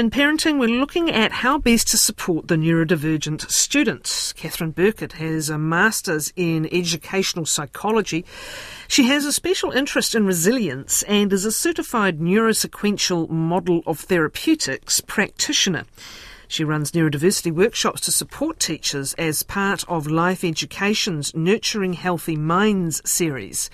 In parenting, we're looking at how best to support the neurodivergent students. Kathryn Berkett has a master's in educational psychology. She has a special interest in resilience and is a certified neurosequential model of therapeutics practitioner. She runs neurodiversity workshops to support teachers as part of Life Education's Nurturing Healthy Minds series.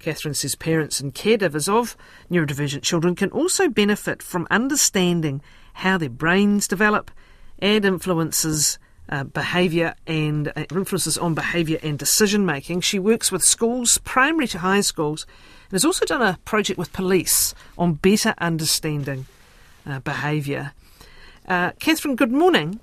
Kathryn says parents and caregivers of neurodivergent children can also benefit from understanding how their brains develop and influences uh, behaviour and uh, influences on behaviour and decision making. She works with schools, primary to high schools, and has also done a project with police on better understanding uh, behaviour. Uh, Kathryn, good morning.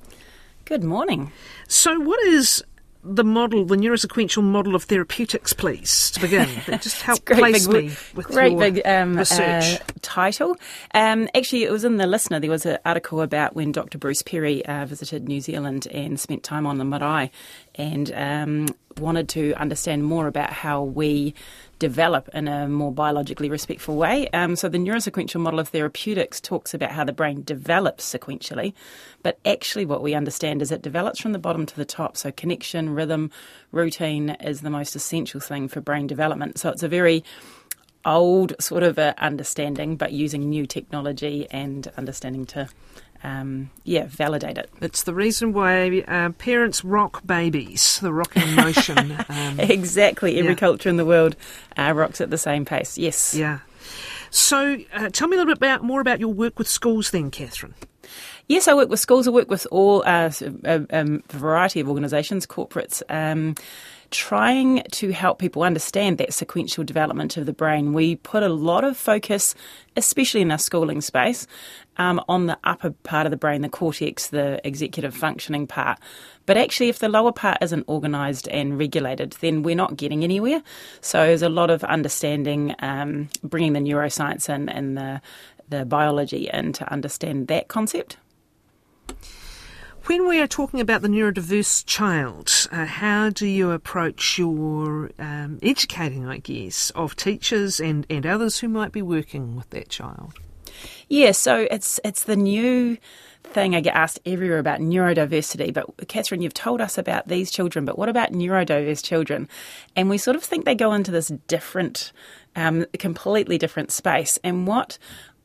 Good morning. So, what is the model, the neurosequential model of therapeutics, please, to begin? Just help place big, me with great your big um, research. Uh, title. Um, actually, it was in the Listener. There was an article about when Dr. Bruce Perry uh, visited New Zealand and spent time on the marae, and um, wanted to understand more about how we develop in a more biologically respectful way. Um, so, the neurosequential model of therapeutics talks about how the brain develops sequentially, but actually, what we understand is it develops from the bottom to the top. So, connection, rhythm, routine is the most essential thing for brain development. So, it's a very old sort of understanding, but using new technology and understanding to um, yeah, validate it. It's the reason why uh, parents rock babies, the rocking motion. Um, exactly. Every yeah. culture in the world uh, rocks at the same pace. Yes. Yeah. So uh, tell me a little bit about, more about your work with schools then, Kathryn. Yes, I work with schools. I work with all uh, a, a, variety of organisations, corporates. Um, trying to help people understand that sequential development of the brain. We put a lot of focus, especially in our schooling space, um, on the upper part of the brain, the cortex, the executive functioning part. But actually, if the lower part isn't organised and regulated, then we're not getting anywhere. So there's a lot of understanding, um, bringing the neuroscience in and the, the biology in to understand that concept. When we are talking about the neurodiverse child, uh, how do you approach your um, educating, I guess, of teachers and, and others who might be working with that child? Yeah, so it's it's the new thing I get asked everywhere about neurodiversity. But Kathryn, you've told us about these children, but what about neurodiverse children? And we sort of think they go into this different, um, completely different space. And what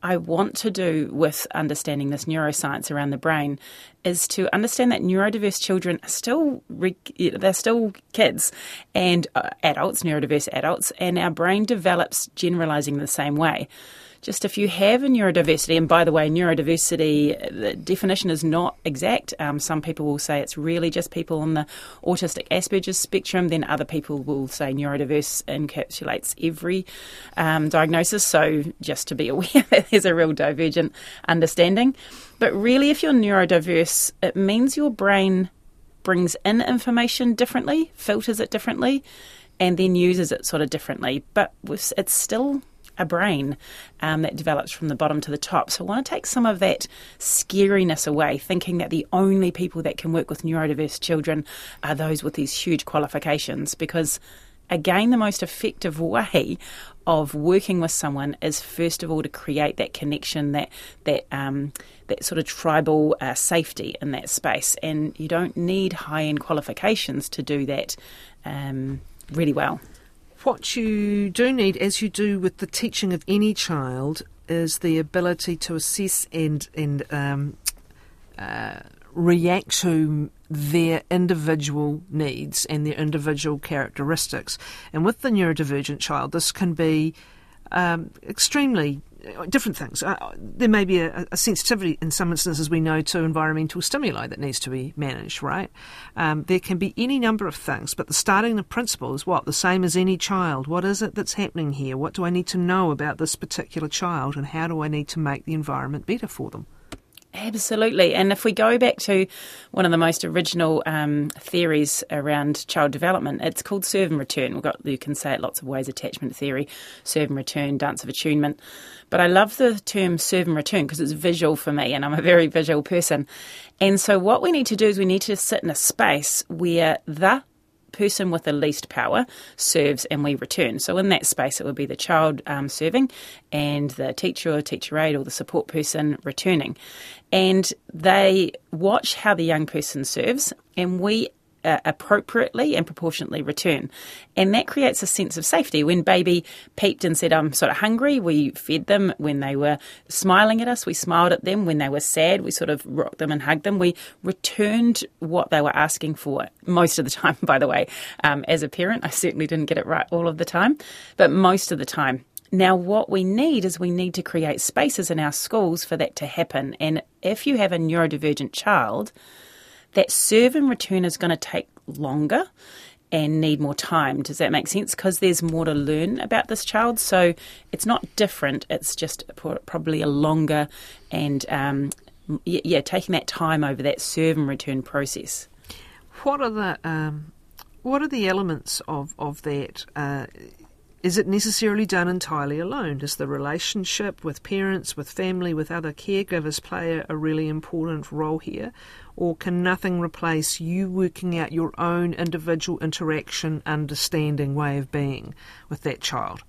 I want to do with understanding this neuroscience around the brain is to understand that neurodiverse children are still they're still kids and uh, adults, neurodiverse adults, and our brain develops generalizing the same way just if you have a neurodiversity, and by the way, neurodiversity, the definition is not exact. Um, some people will say it's really just people on the autistic Asperger's spectrum, then other people will say neurodiverse encapsulates every um, diagnosis. So just to be aware there's a real divergent understanding. But really, if you're neurodiverse, it means your brain brings in information differently, filters it differently, and then uses it sort of differently. But it's still a brain um, that develops from the bottom to the top. So I want to take some of that scariness away, thinking that the only people that can work with neurodiverse children are those with these huge qualifications because again, the most effective way of working with someone is first of all to create that connection, that that um, that sort of tribal uh, safety in that space, and you don't need high end qualifications to do that um, really well. What you do need, as you do with the teaching of any child, is the ability to assess and and um, uh, react to their individual needs and their individual characteristics. And with the neurodivergent child, this can be um, extremely different things. Uh, there may be a, a, sensitivity in some instances we know to environmental stimuli that needs to be managed, right? Um, there can be any number of things, but the starting principle is what? The same as any child. What is it that's happening here? What do I need to know about this particular child and how do I need to make the environment better for them? Absolutely. And if we go back to one of the most original um, theories around child development, it's called serve and return. We've got, you can say it lots of ways attachment theory, serve and return, dance of attunement. But I love the term serve and return because it's visual for me, and I'm a very visual person. And so, what we need to do is we need to sit in a space where the person with the least power serves and we return. So in that space, it would be the child um, serving and the teacher or teacher aide or the support person returning. And they watch how the young person serves, and we uh, appropriately and proportionately return. And that creates a sense of safety. When baby peeped and said, I'm sort of hungry, we fed them. When they were smiling at us, we smiled at them. When they were sad, we sort of rocked them and hugged them. We returned what they were asking for most of the time, by the way. Um, as a parent, I certainly didn't get it right all of the time, but most of the time. Now, what we need is we need to create spaces in our schools for that to happen. And if you have a neurodivergent child, that serve and return is going to take longer and need more time. Does that make sense? Because there's more to learn about this child. So it's not different, it's just probably a longer and, um, yeah, taking that time over that serve and return process. What are the. Um, what are the elements of, of that? Uh, is it necessarily done entirely alone? Does the relationship with parents, with family, with other caregivers play a, really important role here? Or can nothing replace you working out your own individual interaction, understanding way of being with that child?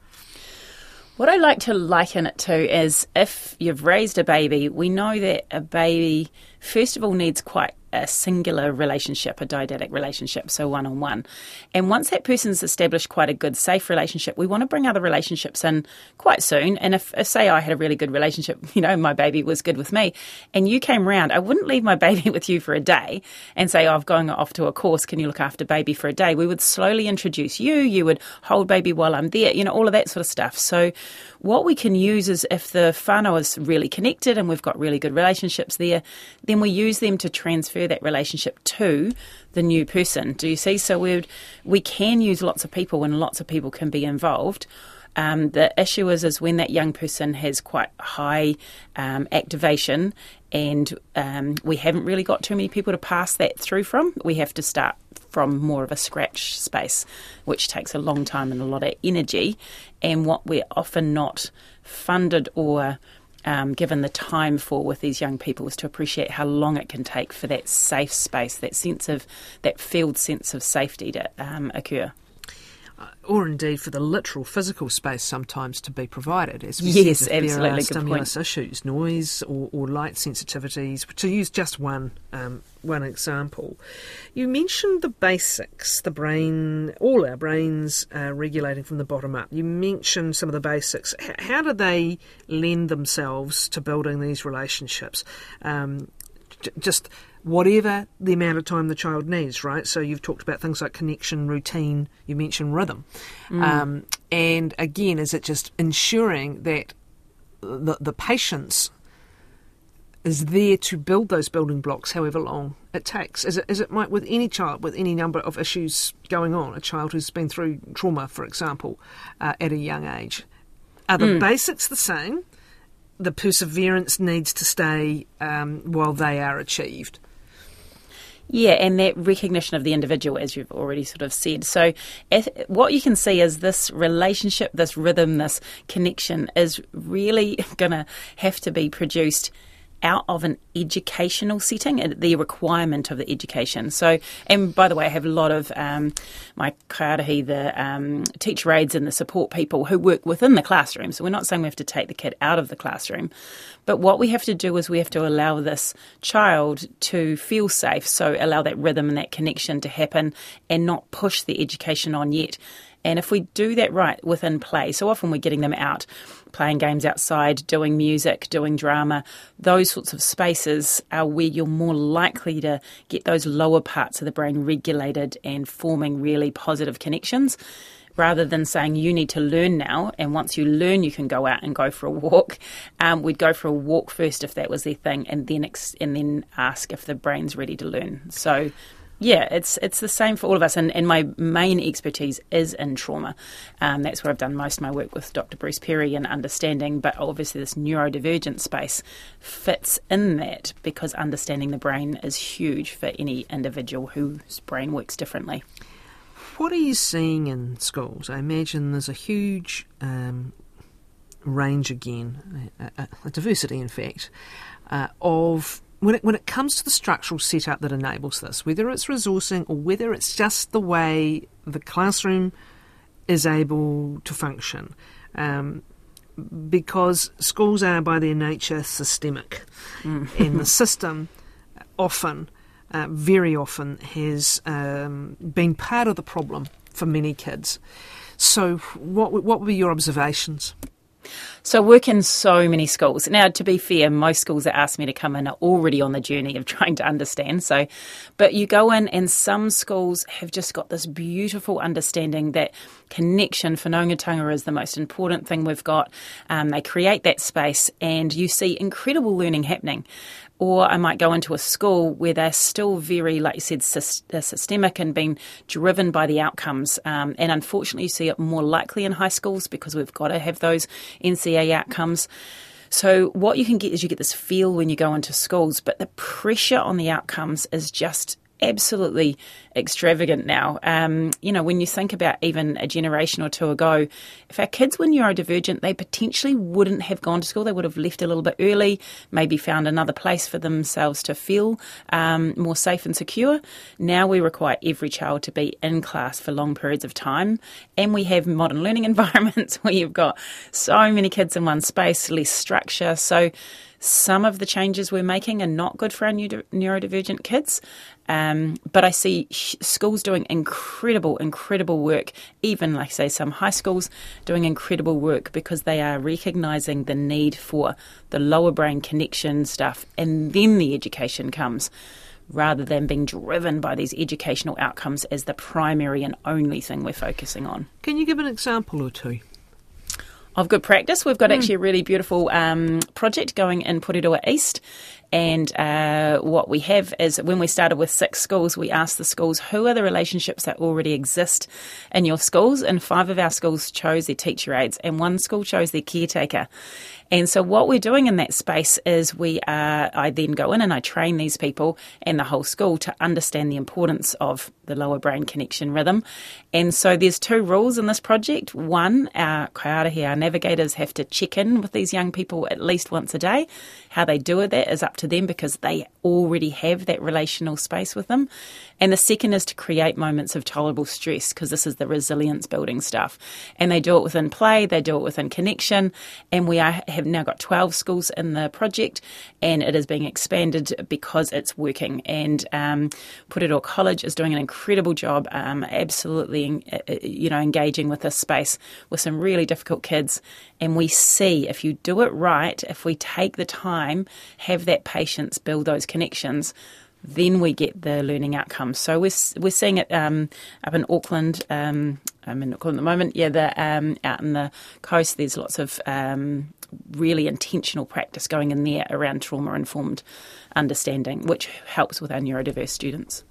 What I like to liken it to is if you've raised a baby, we know that a baby, first of all, needs quite a singular relationship, a didactic relationship, so one on one. And once that person's established quite a good, safe relationship, we want to bring other relationships in quite soon. And if, if, say, I had a really good relationship, you know, my baby was good with me, and you came around, I wouldn't leave my baby with you for a day and say, oh, I'm going off to a course, can you look after baby for a day? We would slowly introduce you, you would hold baby while I'm there, you know, all of that sort of stuff. So what we can use is if the whānau is really connected and we've got really good relationships there, then we use them to transfer that relationship to the new person. Do you see? So we we can use lots of people and lots of people can be involved. Um, the issue is, is when that young person has quite high um, activation and um, we haven't really got too many people to pass that through from, we have to start from more of a scratch space, which takes a long time and a lot of energy. And what we're often not funded or um, given the time for with these young people is to appreciate how long it can take for that safe space, that sense of that field sense of safety to um, occur. Uh, or indeed for the literal physical space sometimes to be provided. As we yes, said, absolutely. There are stimulus issues, noise or, or, light sensitivities. To use just one um, one example, you mentioned the basics, the brain, all our brains uh, regulating from the bottom up. You mentioned some of the basics. H- how do they lend themselves to building these relationships? Um, j- just whatever the amount of time the child needs, right? So you've talked about things like connection, routine, you mentioned rhythm. Mm. Um, and again, is it just ensuring that the, the patience is there to build those building blocks however long it takes? Is it, is it might with any child with any number of issues going on, a child who's been through trauma, for example, uh, at a young age? Are the mm. basics the same? The perseverance needs to stay um, while they are achieved. Yeah, and that recognition of the individual, as you've already sort of said. So, what you can see is this relationship, this rhythm, this connection is really going to have to be produced out of an educational setting, the requirement of the education. So, and by the way, I have a lot of um, my kaiarahi, the um, teacher aides and the support people who work within the classroom. So we're not saying we have to take the kid out of the classroom, but what we have to do is we have to allow this child to feel safe. So allow that rhythm and that connection to happen and not push the education on yet. And if we do that right within play, so often we're getting them out playing games outside, doing music, doing drama, those sorts of spaces are where you're more likely to get those lower parts of the brain regulated and forming really positive connections rather than saying you need to learn now and once you learn you can go out and go for a walk. Um, we'd go for a walk first if that was their thing and then ex- and then ask if the brain's ready to learn. So yeah, it's it's the same for all of us, and, and my main expertise is in trauma. Um, that's where I've done most of my work with Dr. Bruce Perry and understanding. But obviously, this neurodivergent space fits in that because understanding the brain is huge for any individual whose brain works differently. What are you seeing in schools? I imagine there's a huge um, range again, a, a, diversity, in fact, uh, of when it, when it comes to the structural setup that enables this, whether it's resourcing or whether it's just the way the classroom is able to function, um, because schools are by their nature systemic, mm. and the system often, uh, very often, has um, been part of the problem for many kids. So, what what would be your observations? So I work in so many schools. Now, to be fair, most schools that ask me to come in are already on the journey of trying to understand. So, but you go in, and some schools have just got this beautiful understanding that connection, for whanaungatanga is the most important thing we've got. Um, they create that space, and you see incredible learning happening or I might go into a school where they're still very, like you said, uh, systemic and being driven by the outcomes. Um, and unfortunately, you see it more likely in high schools because we've got to have those NCEA outcomes. So, what you can get is you get this feel when you go into schools, but the pressure on the outcomes is just absolutely extravagant now. Um, you know, when you think about even a generation or two ago, if our kids were neurodivergent, they potentially wouldn't have gone to school. They would have left a little bit early, maybe found another place for themselves to feel um, more safe and secure. Now we require every child to be in class for long periods of time, and we have modern learning environments where you've got so many kids in one space, less structure. So some of the changes we're making are not good for our neurodivergent kids. Um, but I see schools doing incredible, incredible work, even like say some high schools doing incredible work because they are recognizing the need for the lower brain connection stuff, and then the education comes rather than being driven by these educational outcomes as the primary and only thing we're focusing on. Can you give an example or two? Of good practice. We've got mm. actually a really beautiful um, project going in Porirua East. And uh, what we have is when we started with six schools, we asked the schools who are the relationships that already exist in your schools. And five of our schools chose their teacher aides, and one school chose their caretaker. And so what we're doing in that space is we are, I then go in and I train these people and the whole school to understand the importance of the lower brain connection rhythm. And so there's two rules in this project. One, our kaiarahi, our navigators have to check in with these young people at least once a day. How they do it, that is up to them because they already have that relational space with them. And the second is to create moments of tolerable stress because this is the resilience building stuff. And they do it within play, they do it within connection. And we are, have now got 12 schools in the project and it is being expanded because it's working. And um, Porirua College is doing an incredible job, um, absolutely, uh, uh, you know, engaging with this space with some really difficult kids. And we see if you do it right, if we take the time, have that patience, build those connections, then we get the learning outcomes. So we're, we're seeing it um, up in Auckland. Um, I'm in Auckland at the moment. Yeah, the, um, out in the coast, there's lots of um, really intentional practice going in there around trauma informed understanding, which helps with our neurodiverse students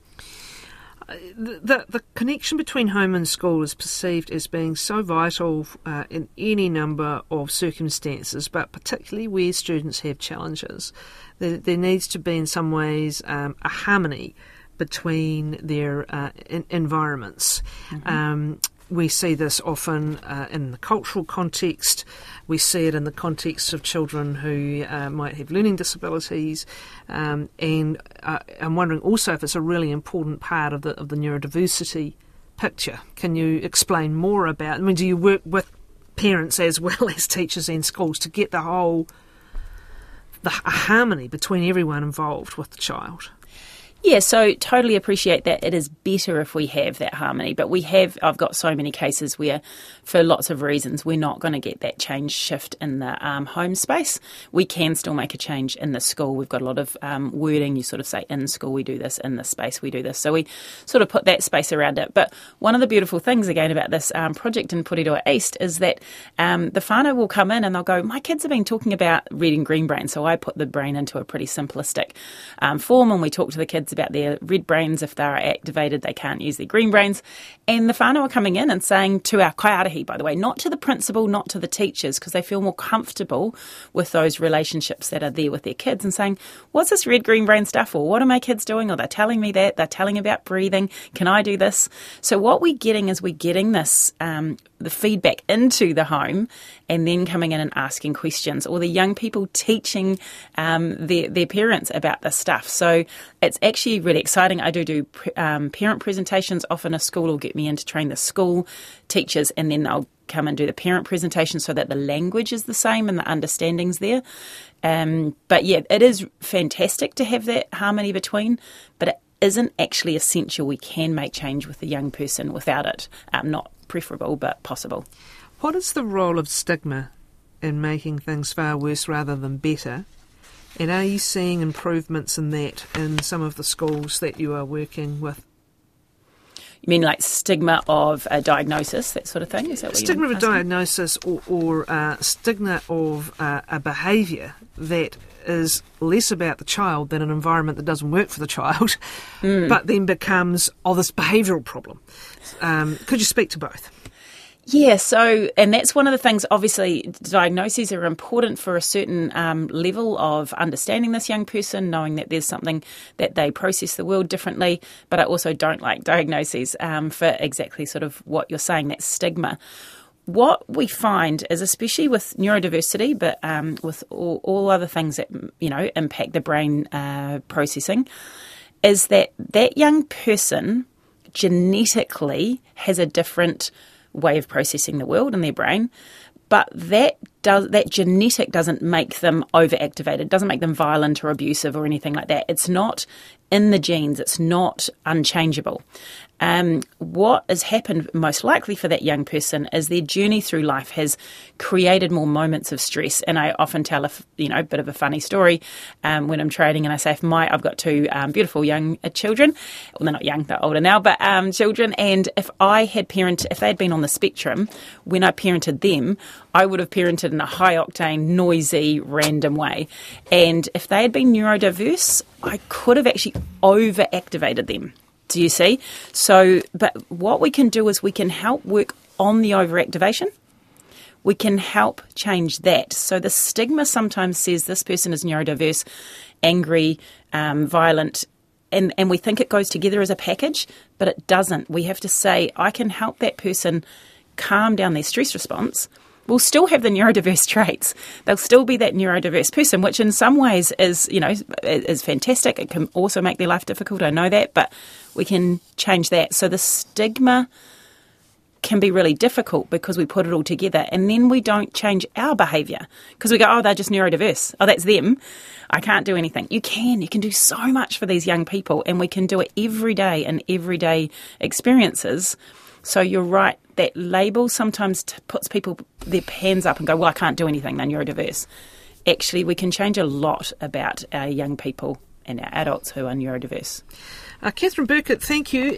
the, the connection between home and school is perceived as being so vital uh, in any number of circumstances, but particularly where students have challenges. There, there needs to be, in some ways, um, a harmony between their uh, in- environments. Mm-hmm. Um, we see this often uh, in the cultural context. We see it in the context of children who uh, might have learning disabilities, um, and uh, I'm wondering also if it's a really important part of the of the neurodiversity picture. Can you explain more about? I mean, do you work with parents as well as teachers and schools to get the whole the harmony between everyone involved with the child? Yeah, so totally appreciate that. It is better if we have that harmony, but we have. I've got so many cases where, for lots of reasons, we're not going to get that change shift in the um, home space. We can still make a change in the school. We've got a lot of um, wording. You sort of say in school we do this, in the space we do this. So we sort of put that space around it. But one of the beautiful things again about this um, project in Porirua East is that um, the whānau will come in and they'll go, "My kids have been talking about reading green brain," so I put the brain into a pretty simplistic um, form, and we talk to the kids about their red brains. If they're activated, they can't use their green brains. And the whānau are coming in and saying to our kaiarahi, by the way, not to the principal, not to the teachers, because they feel more comfortable with those relationships that are there with their kids and saying, what's this red green brain stuff or what are my kids doing? Or they're telling me that, they're telling about breathing. Can I do this? So what we're getting is we're getting this um, the feedback into the home and then coming in and asking questions, or the young people teaching um, their, their parents about this stuff. So it's actually really exciting. I do do um, parent presentations. Often a school will get me in to train the school teachers, and then they'll come and do the parent presentation so that the language is the same and the understanding's there. Um, but yeah, it is fantastic to have that harmony between, but it isn't actually essential. We can make change with the young person without it. Um, not preferable, but possible. What is the role of stigma in making things far worse rather than better? And are you seeing improvements in that in some of the schools that you are working with? You mean like stigma of a diagnosis, that sort of thing? Is that what stigma of a diagnosis or, or uh, stigma of uh, a behaviour that is less about the child than an environment that doesn't work for the child, mm. but then becomes, oh, this behavioural problem. Um, could you speak to both? Yeah, so, and that's one of the things, obviously, diagnoses are important for a certain um, level of understanding this young person, knowing that there's something that they process the world differently. But I also don't like diagnoses um, for exactly sort of what you're saying, that stigma. What we find is, especially with neurodiversity, but um, with all, all, other things that, you know, impact the brain uh, processing, is that that young person genetically has a different way of processing the world in their brain. But that does that genetic doesn't make them overactivated, doesn't make them violent or abusive or anything like that. It's not in the genes, it's not unchangeable. Um, what has happened most likely for that young person is their journey through life has created more moments of stress. And I often tell a you know bit of a funny story um, when I'm trading, and I say, if my I've got two um, beautiful young uh, children, well they're not young, they're older now, but um, children, and if I had parent, if they had been on the spectrum when I parented them, I would have parented in a high octane, noisy, random way. And if they had been neurodiverse, I could have actually overactivated them. Do you see? So, but what we can do is we can help work on the overactivation. We can help change that. So, the stigma sometimes says this person is neurodiverse, angry, um, violent, and, and we think it goes together as a package, but it doesn't. We have to say, I can help that person calm down their stress response will still have the neurodiverse traits. They'll still be that neurodiverse person, which in some ways is, you know, is fantastic. It can also make their life difficult. I know that, but we can change that. So the stigma can be really difficult because we put it all together and then we don't change our behaviour because we go, oh, they're just neurodiverse. Oh, that's them. I can't do anything. You can. You can do so much for these young people and we can do it every day in everyday experiences. So you're right that label sometimes t- puts people their hands up and go, well, I can't do anything, they're neurodiverse. Actually, we can change a lot about our young people and our adults who are neurodiverse. Uh, Kathryn Berkett, thank you.